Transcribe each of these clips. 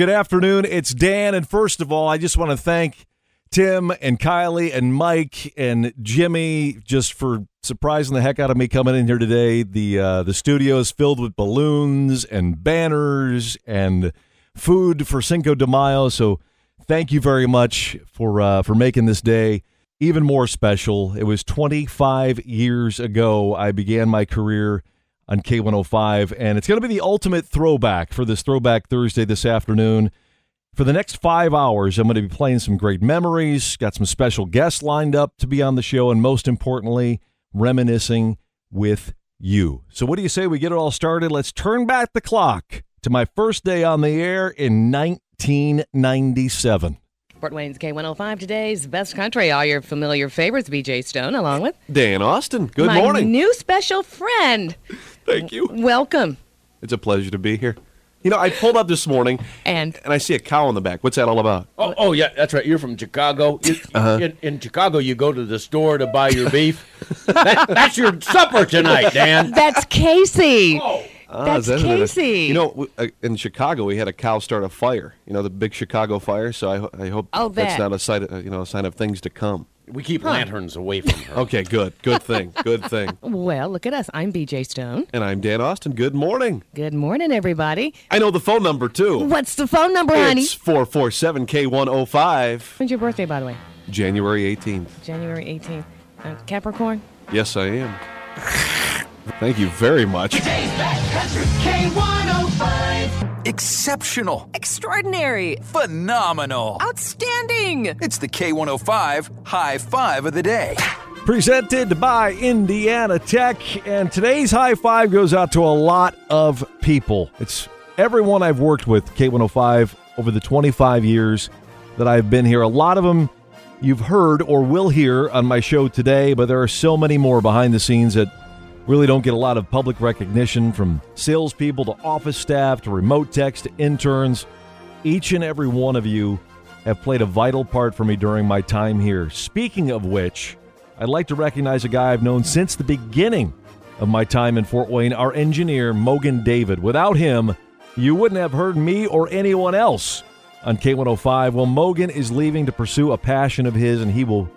Good afternoon. It's Dan. And first of all, I just want to thank Tim and Kylie and Mike and Jimmy just for surprising the heck out of me coming in here today. The uh, the studio is filled with balloons and banners and food for Cinco de Mayo. So thank you very much for uh, for making this day even more special. It was 25 years ago I began my career on K105, and it's going to be the ultimate throwback for this Throwback Thursday this afternoon. For the next five hours, I'm going to be playing some great memories, got some special guests lined up to be on the show, and most importantly, reminiscing with you. So, what do you say we get it all started? Let's turn back the clock to my first day on the air in 1997. Fort Wayne's K105 today's best country. All your familiar favorites, BJ Stone, along with Dan Austin. Good my morning. new special friend. Thank you. Welcome. It's a pleasure to be here. You know, I pulled up this morning And and I see a cow in the back. What's that all about? Oh, oh yeah, that's right. You're from Chicago. You, Uh-huh. in, in Chicago, you go to the store to buy your beef. That- that's your supper tonight, Dan. that's Casey. Ah, That's that what it is? Casey. You know, uh, in Chicago, we had a cow start a fire. You know, the big Chicago fire. So I, I hope Oh, that's not a sign, of, you know, a sign of things to come. We keep lanterns away from her. Okay, good, good thing, good thing. Well, look at us. I'm BJ Stone. And I'm Dan Austin. Good morning. Good morning, everybody. I know the phone number too. What's the phone number, honey? It's four four seven K one zero five. When's your birthday, by the way? January 18th. January 18th. Uh, Capricorn? Yes, I am. Thank you very much. Exceptional. Extraordinary. Phenomenal. Outstanding. It's the K105 High Five of the Day. presented by Indiana Tech. And today's high five goes out to a lot of people. It's everyone I've worked with, K105, over the 25 years that I've been here. A lot of them you've heard or will hear on my show today, but there are so many more behind the scenes that really don't get a lot of public recognition from salespeople to office staff to remote techs to interns. Each and every one of you have played a vital part for me during my time here. Speaking of which, I'd like to recognize a guy I've known since the beginning of my time in Fort Wayne, our engineer, Mogan David. Without him, you wouldn't have heard me or anyone else on K105. Well, Mogan is leaving to pursue a passion of his, and he will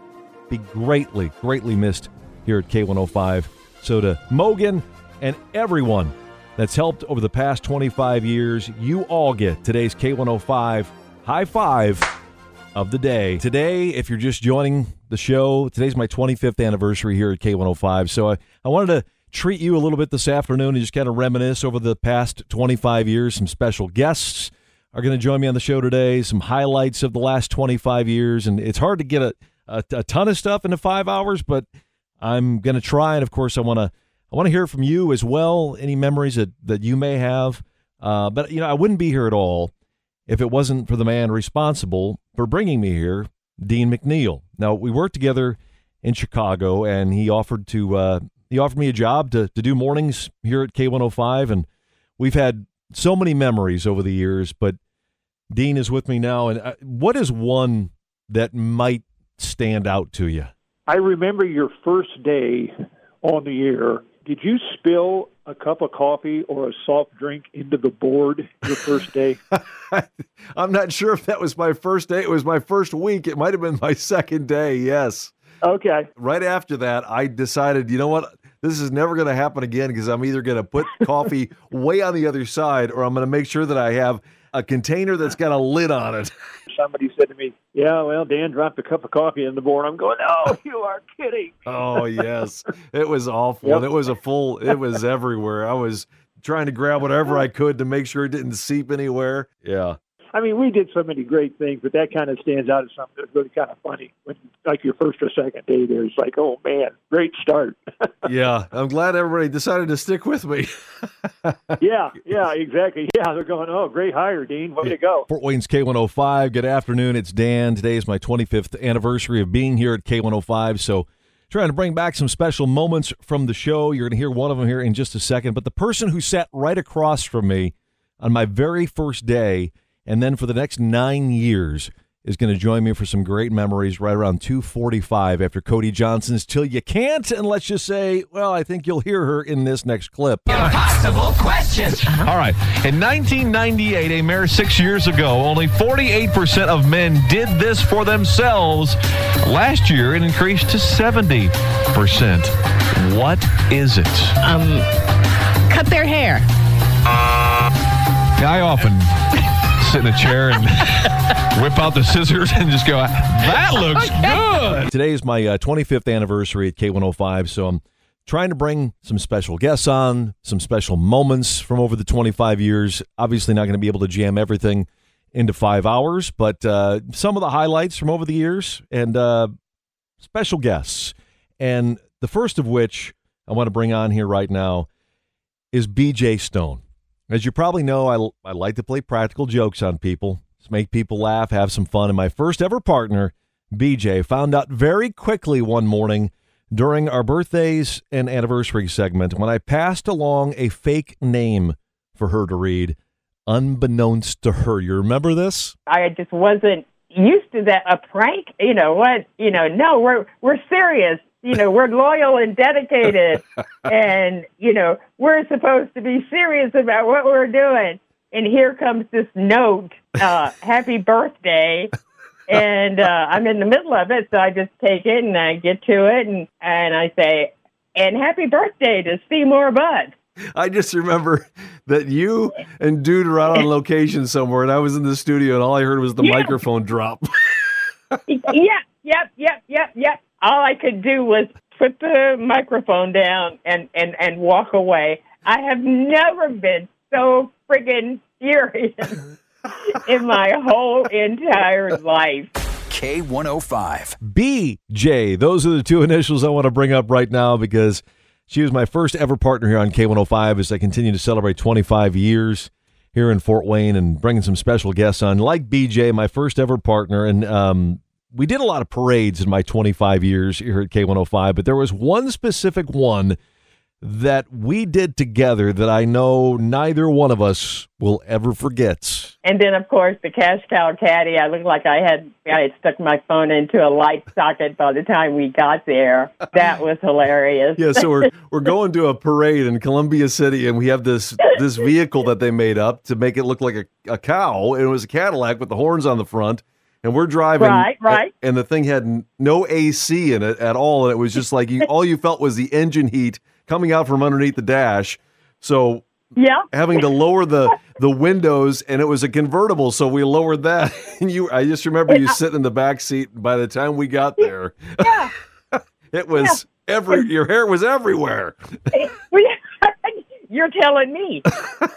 be greatly, greatly missed here at K105. So, to Mogan and everyone that's helped over the past 25 years, you all get today's K105 high five of the day. Today, if you're just joining the show, today's my 25th anniversary here at K105. So I, I wanted to treat you a little bit this afternoon and just kind of reminisce over the past 25 years. Some special guests are going to join me on the show today, some highlights of the last 25 years. And it's hard to get a, a, a ton of stuff into five hours, but I'm going to try. And of course, I want to. I want to hear from you as well. Any memories that, that you may have. Uh, but, you know, I wouldn't be here at all if it wasn't for the man responsible for bringing me here, Dean McNeil. Now we worked together in Chicago, and he offered to uh, he offered me a job to to do mornings here at K105, and we've had so many memories over the years. But Dean is with me now, and uh, what is one that might stand out to you? I remember your first day on the air. Did you spill a cup of coffee or a soft drink into the board your first day? I'm not sure if that was my first day. It was my first week. It might have been my second day. Yes. okay. right after that, I decided, you know what? This is never going to happen again because I'm either going to put coffee way on the other side or I'm going to make sure that I have a container that's got a lid on it. Somebody said to me, "Yeah, well, Dan dropped a cup of coffee in the board." I'm going, "Oh, you are kidding." Oh, yes. It was awful. Yep. And it was a full, it was everywhere. I was trying to grab whatever I could to make sure it didn't seep anywhere. Yeah. I mean, we did so many great things, but that kind of stands out as something that's really kind of funny. When like your first or second day there, it's like, "Oh man, great start." Yeah. I'm glad everybody decided to stick with me. yeah, yeah, exactly. Yeah, they're going, "Oh, great hire, Dean. Way to go." Fort Wayne's K105. Good afternoon. It's Dan. Today is my 25th anniversary of being here at K105. So, trying to bring back some special moments from the show. You're going to hear one of them here in just a second. But the person who sat right across from me on my very first day and then for the next nine years is going to join me for some great memories right around 2:45 after Cody Johnson's "Till You Can't," and let's just say, well, I think you'll hear her in this next clip. Impossible questions. All right. In 1998, a mere six years ago, only 48% of men did this for themselves. Last year, it increased to 70%. What is it? Um, cut their hair. I often sit in a chair and whip out the scissors and just go, that looks good. Today is my uh, 25th anniversary at K105, so I'm trying to bring some special guests on, some special moments from over the 25 years. Obviously, not going to be able to jam everything into five hours, but uh, some of the highlights from over the years and uh, special guests. And the first of which I want to bring on here right now is BJ Stone. As you probably know, I, I like to play practical jokes on people, just make people laugh, have some fun. And my first ever partner, BJ, found out very quickly one morning during our birthdays and anniversary segment when I passed along a fake name for her to read, unbeknownst to her. You remember this? I just wasn't used to that. A prank, you know what? You know, no, we're we're serious. You know, we're loyal and dedicated, and you know, we're supposed to be serious about what we're doing. And here comes this note, uh, "Happy birthday." and uh, I'm in the middle of it, so I just take it and I get to it, and and I say, "And happy birthday to Seymour Bud." I just remember that you and Dude were out on location somewhere, and I was in the studio, and all I heard was the Yeah. microphone drop. yeah, yep, yep, yep, yep. All I could do was put the microphone down and and and walk away. I have never been so friggin' furious in my whole entire life. K105. BJ. Those are the two initials I want to bring up right now because she was my first ever partner here on K105 as I continue to celebrate 25 years here in Fort Wayne and bringing some special guests on. Like BJ, my first ever partner, and um, we did a lot of parades in my 25 years here at K105, but there was one specific one that we did together that I know neither one of us will ever forget. And then, of course, the cash cow caddy. I looked like I had I had stuck my phone into a light socket by the time we got there. That was hilarious. Yeah, so we're we're going to a parade in Columbia City, and we have this this vehicle that they made up to make it look like a, a cow, and it was a Cadillac with the horns on the front. And we're driving, Right, right. And the thing had no AC in it at all, and it was just like you, all you felt was the engine heat coming out from underneath the dash. So yeah. having to lower the the windows, and it was a convertible, so we lowered that. And you, I just remember you sitting in the back seat. By the time we got there, Yeah. it was every your hair was everywhere. You're telling me.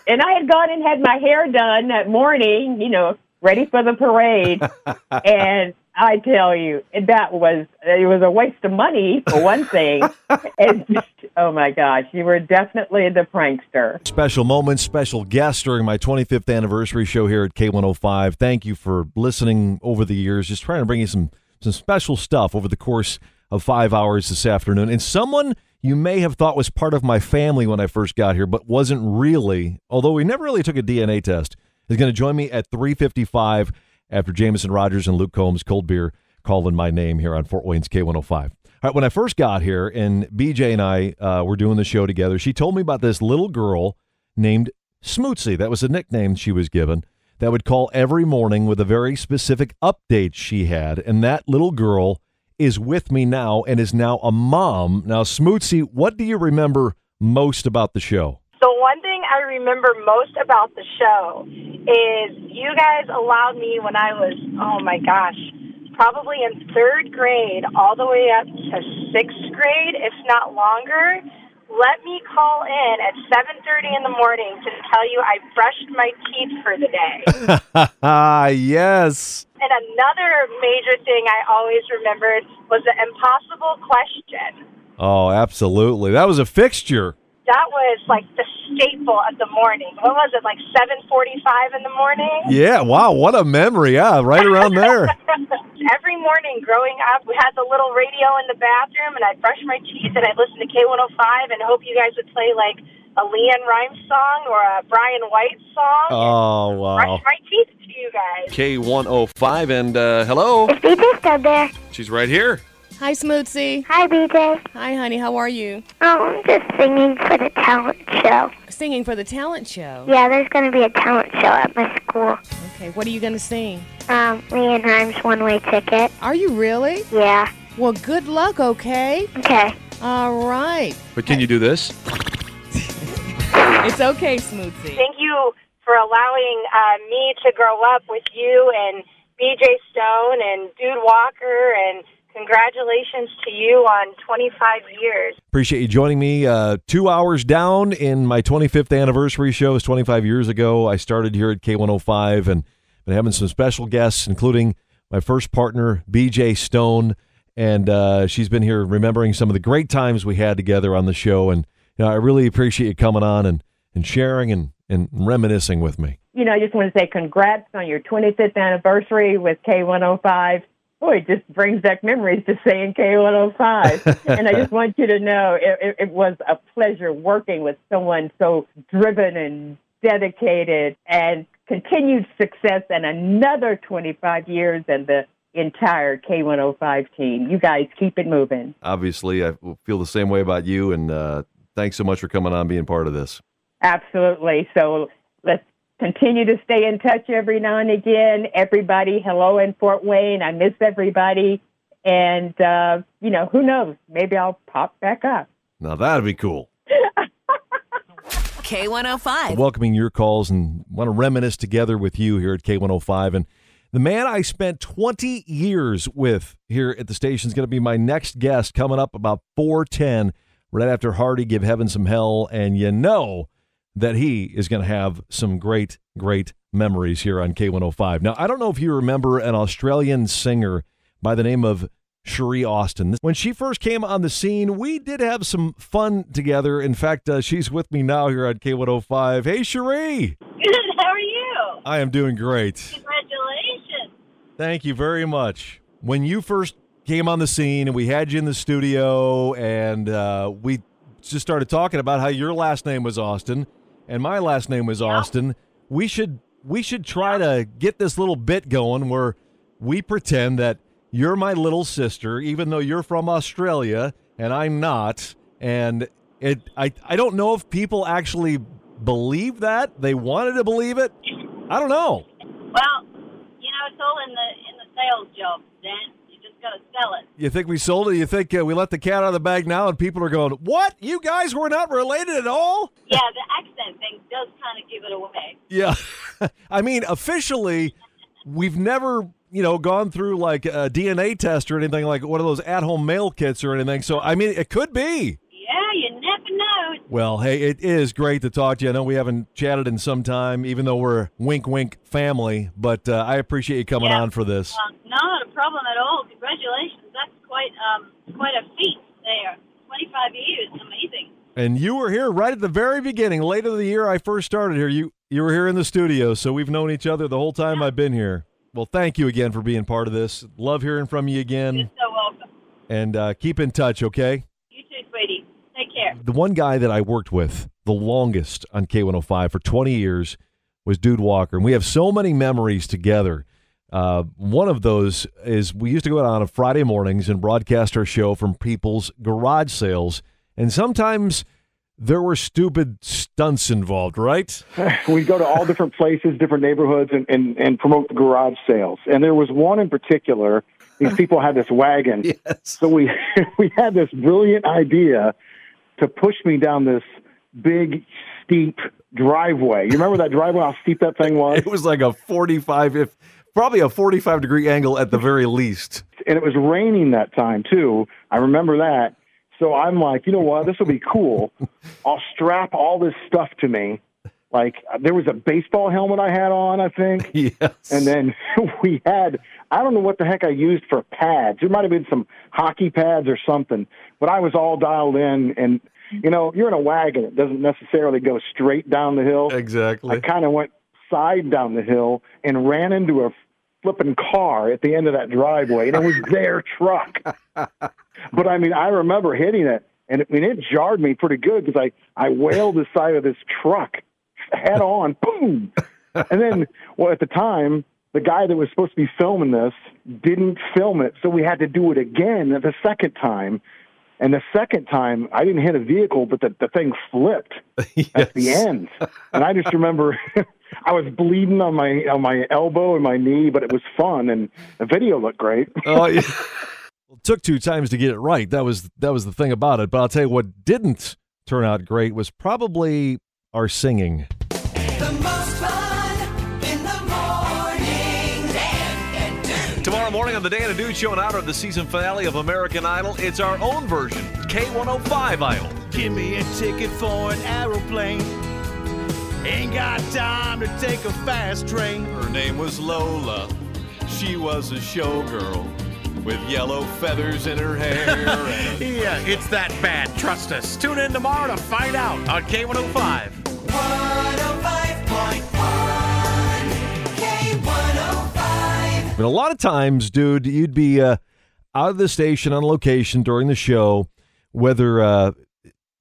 and I had gone and had my hair done that morning, you know, ready for the parade. and I tell you, that was it was a waste of money for one thing. and just, oh my gosh, you were definitely the prankster. Special moments, special guests during my 25th anniversary show here at K105. Thank you for listening over the years. Just trying to bring you some some special stuff over the course of five hours this afternoon. And someone you may have thought was part of my family when I first got here, but wasn't really. Although we never really took a DNA test, is going to join me at 3:55 after Jameson Rogers and Luke Combs cold beer calling my name here on Fort Wayne's K105. All right, when I first got here and BJ and I uh, were doing the show together, she told me about this little girl named Smootsy. That was a nickname she was given. That would call every morning with a very specific update she had, and that little girl is with me now and is now a mom. Now, Smootsy, what do you remember most about the show? The one thing I remember most about the show is you guys allowed me when I was, oh my gosh, probably in third grade all the way up to sixth grade, if not longer. Let me call in at 7:30 in the morning to tell you I brushed my teeth for the day. Ah, yes. and another major thing I always remembered was the impossible question. Oh, absolutely. That was a fixture. That was like the staple of the morning. What was it, like 7:45 in the morning? Yeah, wow, what a memory. Yeah, right around there. Every morning growing up, we had the little radio in the bathroom, and I'd brush my teeth and I'd listen to K105 and hope you guys would play like a LeAnn Rimes song or a Bryan White song. Oh, wow. Brush my teeth to you guys. K105, and uh, hello. Is BJ still there? She's right here. Hi, Smootsy. Hi, BJ. Hi, honey. How are you? Oh, I'm just singing for the talent show. Singing for the talent show. Yeah, there's going to be a talent show at my school. Okay, what are you going to sing? Um, LeAnn Rimes One Way Ticket. Are you really? Yeah. Well, good luck, okay? Okay. All right. But can you do this? It's okay, Smootsy. Thank you for allowing uh, me to grow up with you and BJ Stone and Dude Walker, and congratulations to you on 25 years. Appreciate you joining me. Uh, two hours down in my 25th anniversary show. It was 25 years ago. I started here at K105 and been having some special guests, including my first partner, BJ Stone. And uh, she's been here remembering some of the great times we had together on the show. And you know, I really appreciate you coming on and, and sharing and, and reminiscing with me. You know, I just want to say congrats on your 25th anniversary with K105. Boy, it just brings back memories just saying K105. and I just want you to know it, it, it was a pleasure working with someone so driven and dedicated and continued success and another 25 years and the entire K105 team. You guys keep it moving. Obviously, I feel the same way about you. And uh, thanks so much for coming on, being part of this. Absolutely. So let's continue to stay in touch every now and again. Everybody, hello in Fort Wayne. I miss everybody. And, uh, you know, who knows? Maybe I'll pop back up. Now, that'd be cool. K105. welcoming your calls and want to reminisce together with you here at K105. And the man I spent 20 years with here at the station is going to be my next guest coming up about 410, right after Hardy Give Heaven Some Hell. And you know that he is going to have some great, great memories here on K105. Now, I don't know if you remember an Australian singer by the name of Sherrié Austin. When she first came on the scene, we did have some fun together. In fact, uh, she's with me now here on K105. Hey, Sherrié. Good. How are you? I am doing great. Congratulations. Thank you very much. When you first came on the scene and we had you in the studio and uh, we just started talking about how your last name was Austin and my last name was Austin, we should we should try to get this little bit going where we pretend that you're my little sister, even though you're from Australia and I'm not. And it I, I don't know if people actually believe that. They wanted to believe it. I don't know. Well, you know, it's all in the in the sales job, Dan. Just got to sell it. You think we sold it? You think uh, we let the cat out of the bag now and people are going, What? You guys were not related at all? Yeah, the accent thing does kind of give it away. Yeah. I mean, officially, we've never, you know, gone through like a DNA test or anything like one of those at home mail kits or anything. So, I mean, it could be. Yeah, you never know. Well, hey, it is great to talk to you. I know we haven't chatted in some time, even though we're wink wink family, but uh, I appreciate you coming Yeah. on for this. Um, problem at all. Congratulations. That's quite um quite a feat there. Twenty five years, amazing. And you were here right at the very beginning, late of the year I first started here. You you were here in the studio, so we've known each other the whole time I've been here. Well, thank you again for being part of this. Love hearing from you again, You're so welcome. and uh, keep in touch, okay? You too, sweetie. Take care. The one guy that I worked with the longest on K105 for 20 years was Dude Walker, and we have so many memories together. Uh, one of those is we used to go out on a Friday mornings and broadcast our show from people's garage sales, and sometimes there were stupid stunts involved, right? we'd go to all different places, different neighborhoods, and, and, and promote the garage sales. And there was one in particular. These people had this wagon, so we we had this brilliant idea to push me down this big steep driveway. You remember that driveway? How steep that thing was? It was like a 45, if probably a 45 degree angle at the very least. and it was raining that time too. I remember that. So I'm like, you know what? This will be cool. I'll strap all this stuff to me. Like there was a baseball helmet I had on, I think. Yes. And then we had I don't know what the heck I used for pads. There might have been some hockey pads or something, but I was all dialed in and you know, you're in a wagon. It doesn't necessarily go straight down the hill. Exactly. I kind of went side down the hill and ran into a flipping car at the end of that driveway, and it was their truck. But I mean, I remember hitting it and I mean it jarred me pretty good because I I wailed the side of this truck head on, boom, and then well at the time the guy that was supposed to be filming this didn't film it, so we had to do it again the second time. And the second time, I didn't hit a vehicle, but the, the thing flipped at the end. And I just remember I was bleeding on my on my elbow and my knee, but it was fun, and the video looked great. Oh, yeah. Well, it took two times to get it right. That was that was the thing about it. But I'll tell you what didn't turn out great was probably our singing. The most fun in the morning. Dan. Tomorrow morning on the Dan and Dude Show, and out of the season finale of American Idol, it's our own version, K105 Idol. Give me a ticket for an aeroplane. Ain't got time to take a fast train. Her name was Lola. She was a showgirl with yellow feathers in her hair. yeah, it's that bad. Trust us. Tune in tomorrow to find out on K105. 105.1 K105. I mean, a lot of times, dude, you'd be uh, out of the station on location during the show, whether uh,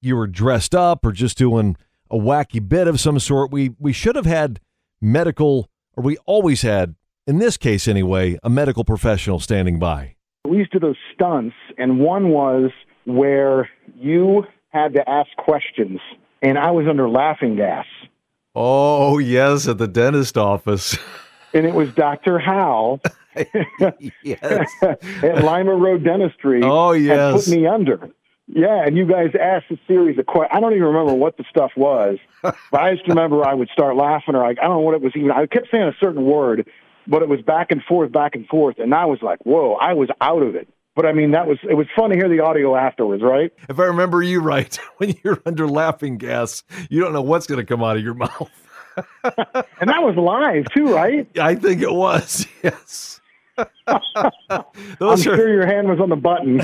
you were dressed up or just doing a wacky bit of some sort. We we should have had medical, or we always had, in this case anyway, a medical professional standing by. We used to do those stunts, and one was where you had to ask questions, and I was under laughing gas. Oh yes, at the dentist office. and it was Dr. Howe yes. at Lima Road Dentistry. Oh, yes. put me under. Yeah, and you guys asked a series of questions. I don't even remember what the stuff was, but I just remember I would start laughing, or like, I don't know what it was even. I kept saying a certain word, but it was back and forth, back and forth, and I was like, "Whoa!" I was out of it. But I mean, that was it was fun to hear the audio afterwards, right? If I remember you right, when you're under laughing gas, you don't know what's going to come out of your mouth. and that was live too, right? I think it was. Yes. I'm are sure your hand was on the button.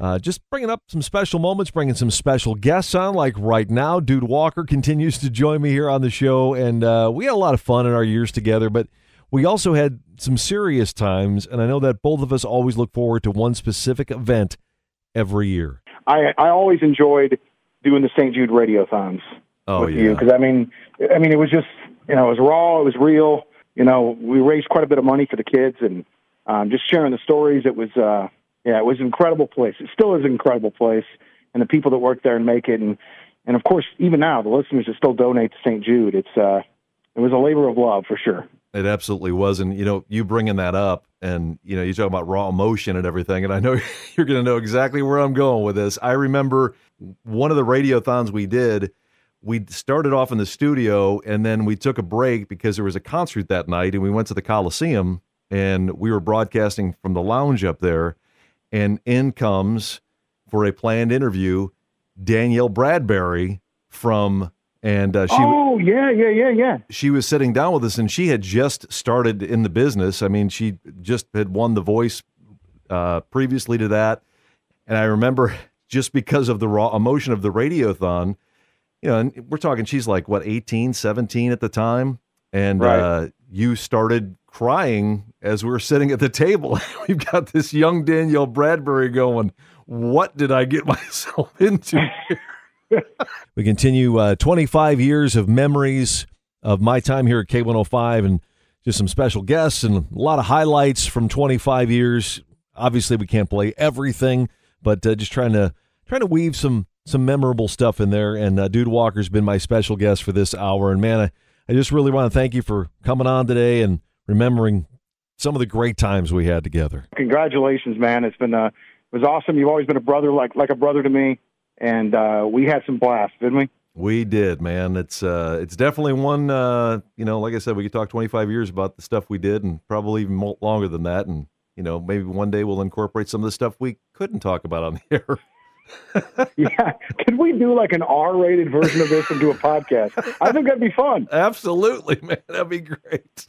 Uh, just bringing up some special moments, bringing some special guests on. Like right now, Dude Walker continues to join me here on the show, and uh, we had a lot of fun in our years together. But we also had some serious times, and I know that both of us always look forward to one specific event every year. I I always enjoyed doing the St. Jude radiothons Oh, with yeah. you because I mean I mean it was just you know it was raw, it was real. You know, we raised quite a bit of money for the kids and um, just sharing the stories. It was uh, yeah, it was an incredible place. It still is an incredible place, and the people that work there and make it, and and of course even now the listeners that still donate to St. Jude. It's uh, it was a labor of love for sure. It absolutely was, and you know, you bringing that up, and you know, you talk about raw emotion and everything, and I know you're going to know exactly where I'm going with this. I remember one of the radiothons we did. We started off in the studio, and then we took a break because there was a concert that night, and we went to the Coliseum, and we were broadcasting from the lounge up there, and in comes for a planned interview Danielle Bradbery from, and uh, she oh yeah, yeah, yeah, yeah. she was sitting down with us and she had just started in the business. I mean, she just had won the voice uh, previously to that. And I remember just because of the raw emotion of the radiothon, you know, and we're talking, she's like, what, 18, 17 at the time? And Right. uh, you started crying as we were sitting at the table. We've got this young Danielle Bradbery going, What did I get myself into? We continue uh, 25 years of memories of my time here at K105 and just some special guests and a lot of highlights from 25 years. Obviously, we can't play everything, but uh, just trying to trying to weave some some memorable stuff in there. And uh, Dude Walker's been my special guest for this hour. And man, I, I just really want to thank you for coming on today and remembering some of the great times we had together. Congratulations, man! It's been uh, it was awesome. You've always been a brother, like like a brother to me, and uh, we had some blast, didn't we? We did, man. It's uh, it's definitely one. Uh, you know, like I said, we could talk 25 years about the stuff we did, and probably even mo- longer than that. And you know, maybe one day we'll incorporate some of the stuff we couldn't talk about on the air. yeah. Could we do like an R-rated version of this and do a podcast? I think that'd be fun. Absolutely, man. That'd be great.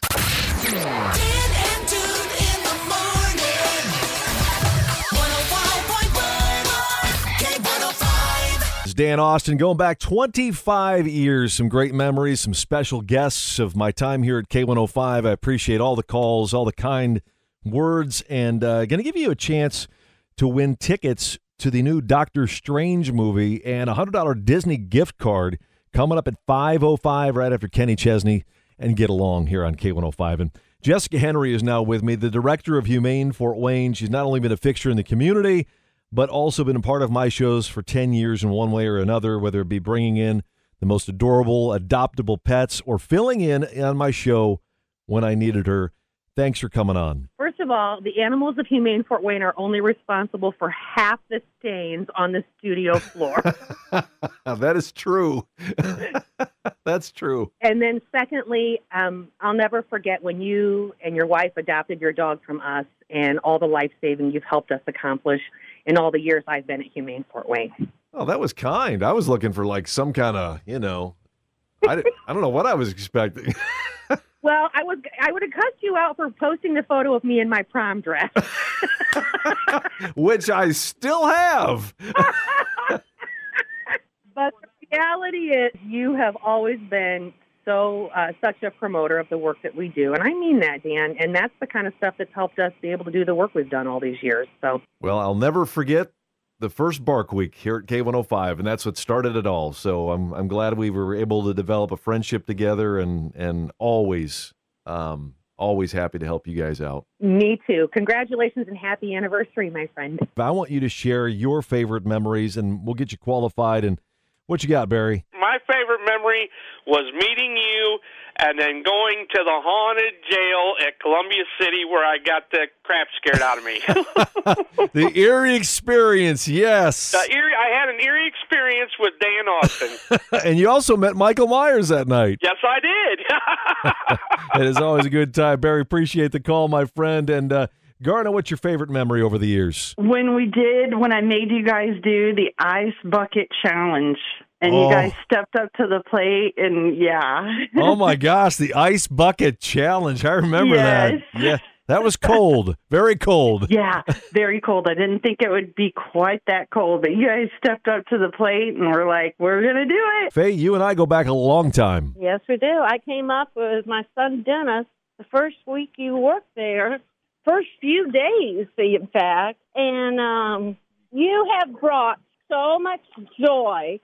Dan Austin going back 25 years. Some great memories, some special guests of my time here at K105. I appreciate all the calls, all the kind words, and uh, going to give you a chance to win tickets to the new Doctor Strange movie and a $100 Disney gift card coming up at 5.05 right after Kenny Chesney and Get Along here on K105. And Jessica Henry is now with me, the director of Humane Fort Wayne. She's not only been a fixture in the community, but also been a part of my shows for 10 years in one way or another, whether it be bringing in the most adorable, adoptable pets or filling in on my show when I needed her. Thanks for coming on. First of all, the animals of Humane Fort Wayne are only responsible for half the stains on the studio floor. that is true. That's true. and then, secondly, um, I'll never forget when you and your wife adopted your dog from us and all the life saving you've helped us accomplish in all the years I've been at Humane Fort Wayne. Oh, that was kind. I was looking for like some kind of, you know, I, I don't know what I was expecting. Well, I was I would have cussed you out for posting the photo of me in my prom dress. which I still have. But the reality is, you have always been so uh, such a promoter of the work that we do, and I mean that, Dan. And that's the kind of stuff that's helped us be able to do the work we've done all these years. So Well, I'll never forget the first Bark Week here at K105, and that's what started it all. So I'm I'm glad we were able to develop a friendship together, and and always um always happy to help you guys out. me too. Congratulations and happy anniversary, my friend. I want you to share your favorite memories, and we'll get you qualified. And what you got, Barry? My favorite memory was meeting you and then going to the haunted jail at Columbia City where I got the crap scared out of me. the eerie experience, yes. the eerie, I had an eerie experience with Dan Austin. and you also met Michael Myers that night. yes, I did. it is always a good time. Barry, appreciate the call, my friend. And uh, Garna, what's your favorite memory over the years? when we did when I made you guys do the ice bucket challenge and Oh. you guys stepped up to the plate and yeah. oh my gosh, the ice bucket challenge. I remember Yes. that. Yeah, that was cold, very cold. yeah, very cold. I didn't think it would be quite that cold, but you guys stepped up to the plate and were like, "We're going to do it." Faye, you and I go back a long time. Yes, we do. I came up with my son Dennis the first week you worked there, first few days, in fact, and um, you have brought so much joy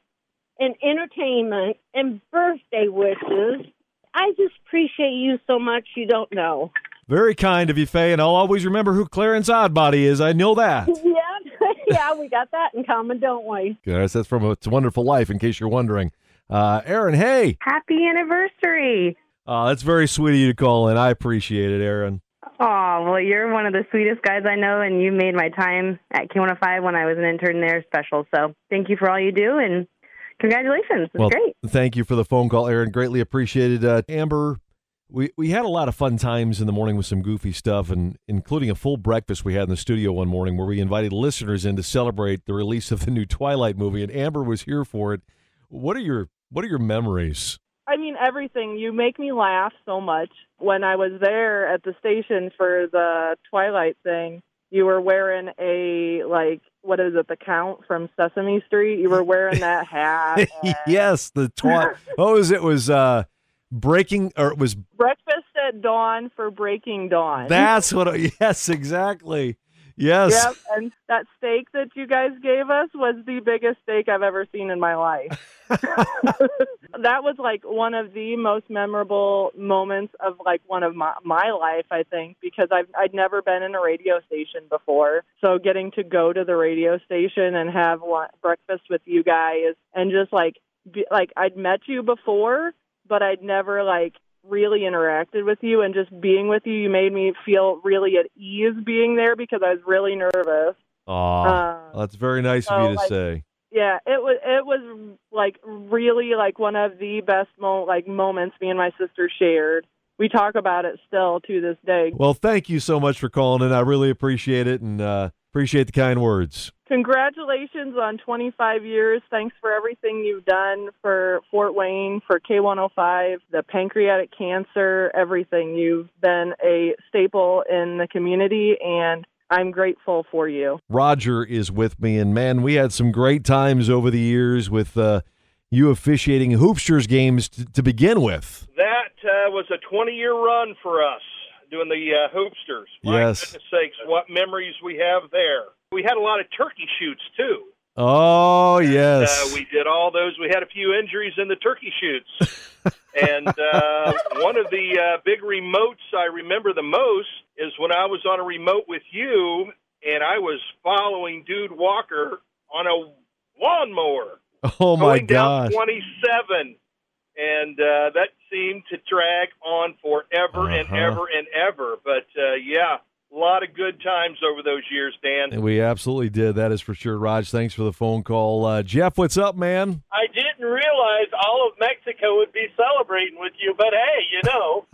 and entertainment and birthday wishes. I just appreciate you so much. You don't know. Very kind of you, Faye, and I'll always remember who Clarence Odbody is. I know that. yeah, yeah, we got that in common, don't we? Yes, that's from It's a Wonderful Life, in case you're wondering. Uh, Aaron, hey. Happy anniversary. Uh, that's very sweet of you to call in. I appreciate it, Aaron. Oh, well, you're one of the sweetest guys I know, and you made my time at K105 when I was an intern there special. So thank you for all you do, and congratulations. It's well, great. thank you for the phone call, Aaron. Greatly appreciated. Uh, Amber, we, we had a lot of fun times in the morning with some goofy stuff, and including a full breakfast we had in the studio one morning where we invited listeners in to celebrate the release of the new Twilight movie, and Amber was here for it. What are your What are your memories? I mean, everything. You make me laugh so much. When I was there at the station for the Twilight thing, you were wearing a, like, what is it, the Count from Sesame Street? You were wearing that hat. yes, the twi- oh, was it was uh, breaking or it was Breakfast at dawn for breaking dawn. that's what. Yes, exactly. Yes. Yep, and that steak that you guys gave us was the biggest steak I've ever seen in my life. that was like one of the most memorable moments of like one of my my life, I think, because I've I'd never been in a radio station before. So getting to go to the radio station and have lun- breakfast with you guys and just like be, like I'd met you before, but I'd never like really interacted with you and just being with you you made me feel really at ease being there because I was really nervous. Aw, that's very nice of you to like, say. Yeah, it was it was like really like one of the best mo- like moments me and my sister shared. We talk about it still to this day. Well, thank you so much for calling in. I really appreciate it and uh, appreciate the kind words. Congratulations on 25 years. Thanks for everything you've done for Fort Wayne, for K105, the pancreatic cancer, everything. You've been a staple in the community, and I'm grateful for you. Roger is with me, and man, we had some great times over the years with uh, you officiating Hoopsters games t- to begin with. That uh, was a 20 year run for us doing the uh, hoopsters. My Yes. goodness sakes, what memories we have there. We had a lot of turkey shoots too. Oh yes. Uh, we did all those. We had a few injuries in the turkey shoots. and uh, one of the uh, big remotes I remember the most is when I was on a remote with you, and I was following Dude Walker on a lawnmower. oh my down gosh. 27. And uh, that seemed to drag on forever and Uh-huh. ever and ever. But uh, yeah, a lot of good times over those years, Dan. And we absolutely did. That is for sure. Raj, thanks for the phone call. Uh, Jeff, what's up, man? I didn't realize all of Mexico would be celebrating with you, but hey, you know,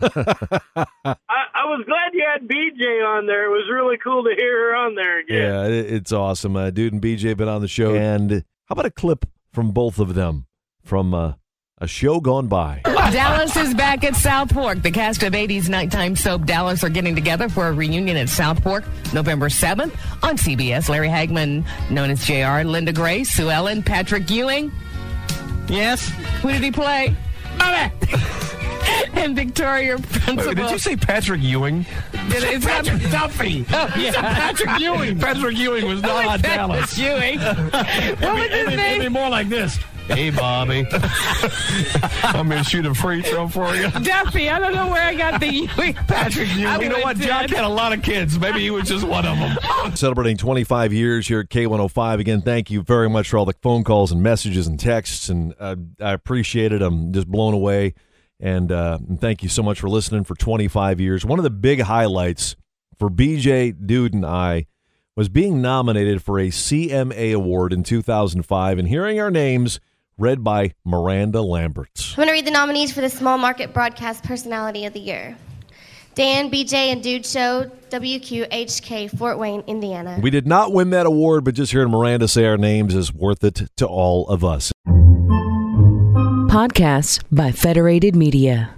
I, I was glad you had BJ on there. It was really cool to hear her on there again. Yeah, it, it's awesome. Uh, Dude and BJ been on the show. And how about a clip from both of them from uh, a show gone by? Dallas is back at South Fork. The cast of 80s nighttime soap Dallas are getting together for a reunion at South Fork November 7th on CBS. Larry Hagman, known as JR, Linda Gray, Sue Ellen, Patrick Ewing. Yes. Who did he play? Mama! and Victoria Principal. Wait, did you say Patrick Ewing? Did it- it's not- Patrick Duffy. Oh, He yeah. Patrick Ewing. Patrick Ewing was oh, not on Patrick Dallas. Ewing. What was his name? It'd be more like this. Hey, Bobby. I'm going to shoot a free throw for you. Duffy. I don't know where I got the Ewing. Patrick Ewing. You know what? would've Jack had a lot of kids. Maybe he was just one of them. Celebrating 25 years here at K105. Again, thank you very much for all the phone calls and messages and texts. And uh, I appreciate it. I'm just blown away. And, uh, and thank you so much for listening for 25 years. One of the big highlights for BJ, Dude, and I was being nominated for a CMA award in 2005 and hearing our names read by Miranda Lambert. I'm going to read the nominees for the Small Market Broadcast Personality of the Year Dan, BJ, and Dude Show, WQHK, Fort Wayne, Indiana. We did not win that award, but just hearing Miranda say our names is worth it to all of us. Podcasts by Federated Media.